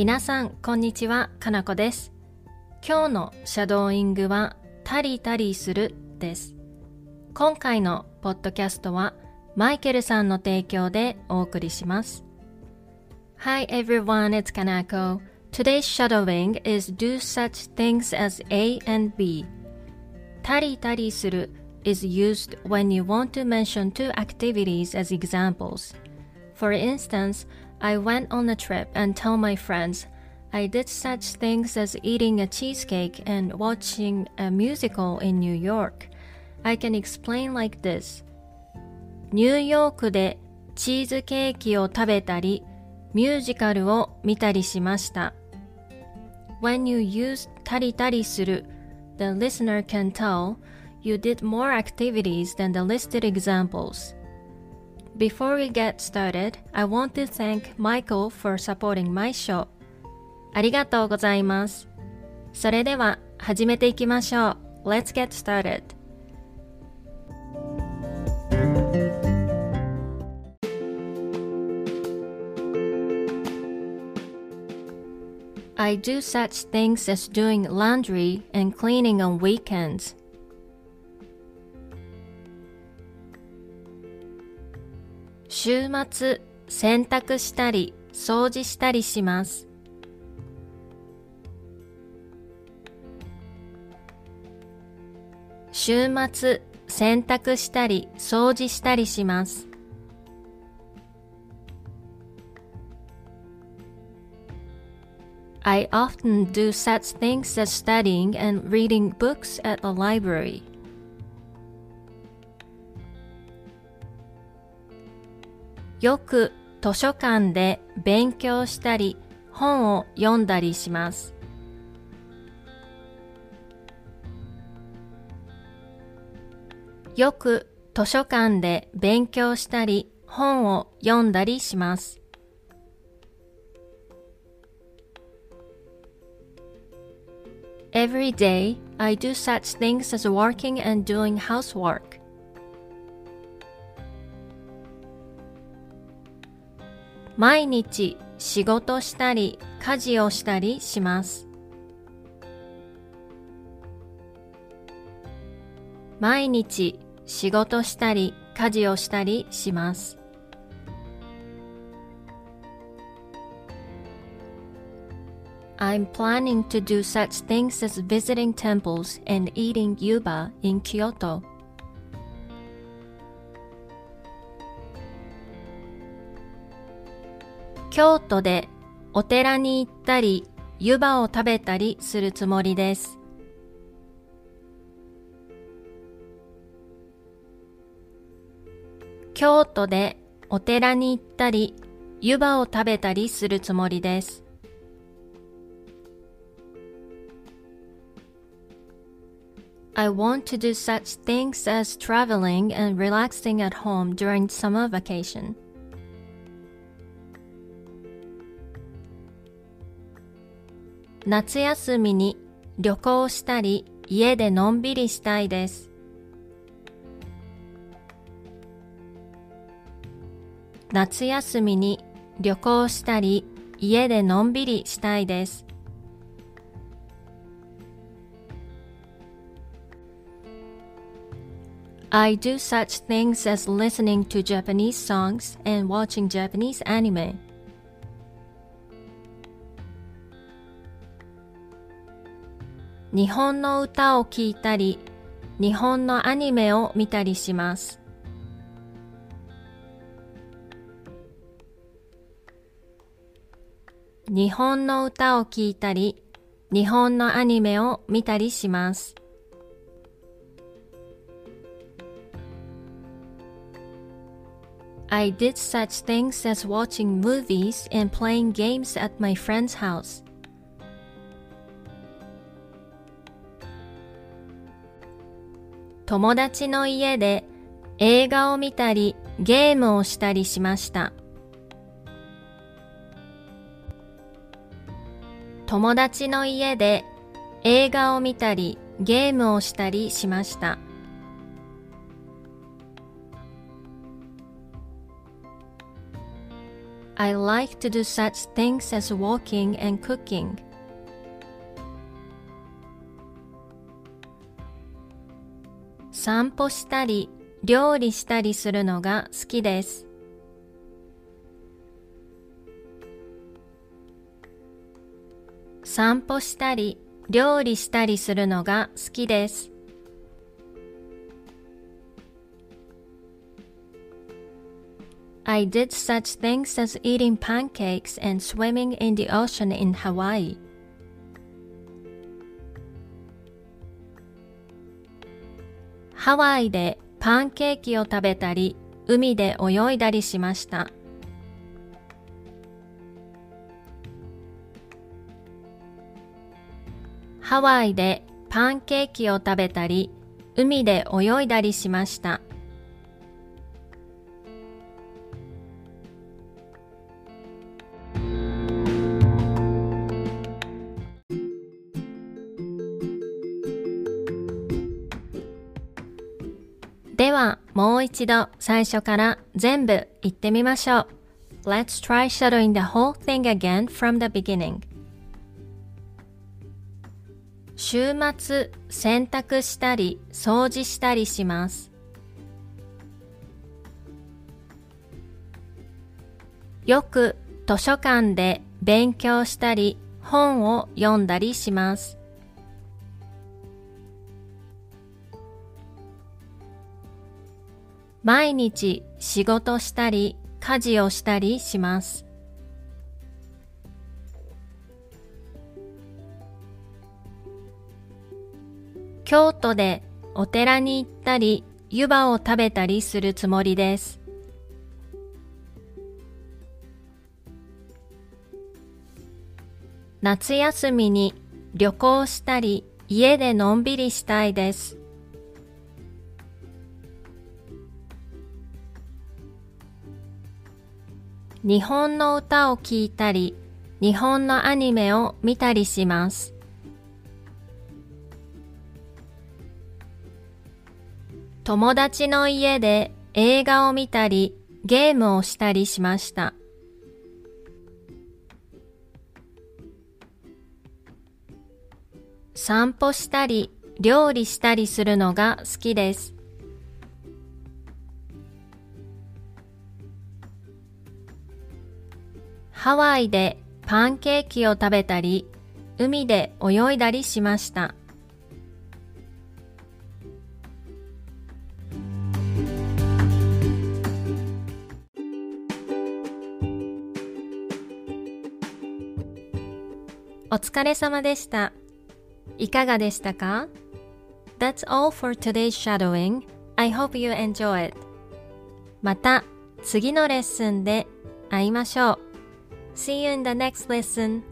皆さん、こんにちは。かなこです。今日のシャドーイングは、タリタリするです。今回のポッドキャストは、マイケルさんの提供でお送りします。Hi everyone, it's Kanako. Today's shadowing is do such things as A and B. タリタリする is used when you want to mention two activities as examples. For instance, I went on a trip and told my friends I did such things as eating a cheesecake and watching a musical in New York. I can explain like this. ニューヨークでチーズケーキを食べたり、ミュージカルを見たりしました。When you use タリタリする the listener can tell you did more activities than the listed examples. Before we get started, I want to thank Michael for supporting my show. ありがとうございます。それでは始めていきましょう。Let's get started. I do such things as doing laundry and cleaning on weekends. 週末、洗濯したり、掃除したりします。週末、洗濯したり、掃除したりします。I often do such things as studying and reading books at the library. よく図書館で勉強したり本を読んだりします。よく図書館で勉強したり本を読んだりします。Every day, I do such things as working and doing housework. 毎日仕事したり家事をしたりします。毎日仕事したり家事をしたりします。I'm planning to do such things as visiting temples and eating yuba in Kyoto. 京都でお寺に行ったり湯葉を食べたりするつもりです。京都でお寺に行ったり湯葉を食べたりするつもりです。I want to do such things as traveling and relaxing at home during summer vacation. 夏休みに旅行したり家でのんびりしたいです。夏休みに旅行したり家でのんびりしたいです。I do such things as listening to Japanese songs and watching Japanese anime. 日本の歌を聴いたり、日本のアニメを見たりします。日本の歌を聴いたり、日本のアニメを見たりします。I did such things as watching movies and playing games at my friend's house. 友達の家で映画を見たりゲームをしたりしました。友達の家で映画を見たりゲームをしたりしました。I like to do such things as walking and cooking. 散歩したり料理したりするのが好きです。散歩したり料理したりするのが好きです。I did such things as eating pancakes and swimming in the ocean in Hawaii. ハワイでパンケーキを食べたり、海で泳いだりしました。ハワイでパンケーキを食べたり、海で泳いだりしました。もう一度最初から全部言ってみましょう。Let's try shadowing the whole thing again from the beginning. 週末洗濯したり掃除したりします。よく図書館で勉強したり本を読んだりします。毎日仕事したり家事をしたりします。京都でお寺に行ったり湯葉を食べたりするつもりです。夏休みに旅行したり家でのんびりしたいです。日本の歌を聴いたり、日本のアニメを見たりします。友達の家で映画を見たり、ゲームをしたりしました。散歩したり、料理したりするのが好きです。ハワイでパンケーキを食べたり、海で泳いだりしました。お疲れ様でした。いかがでしたか ?That's all for today's shadowing. I hope you enjoy it. また次のレッスンで会いましょう。See you in the next lesson.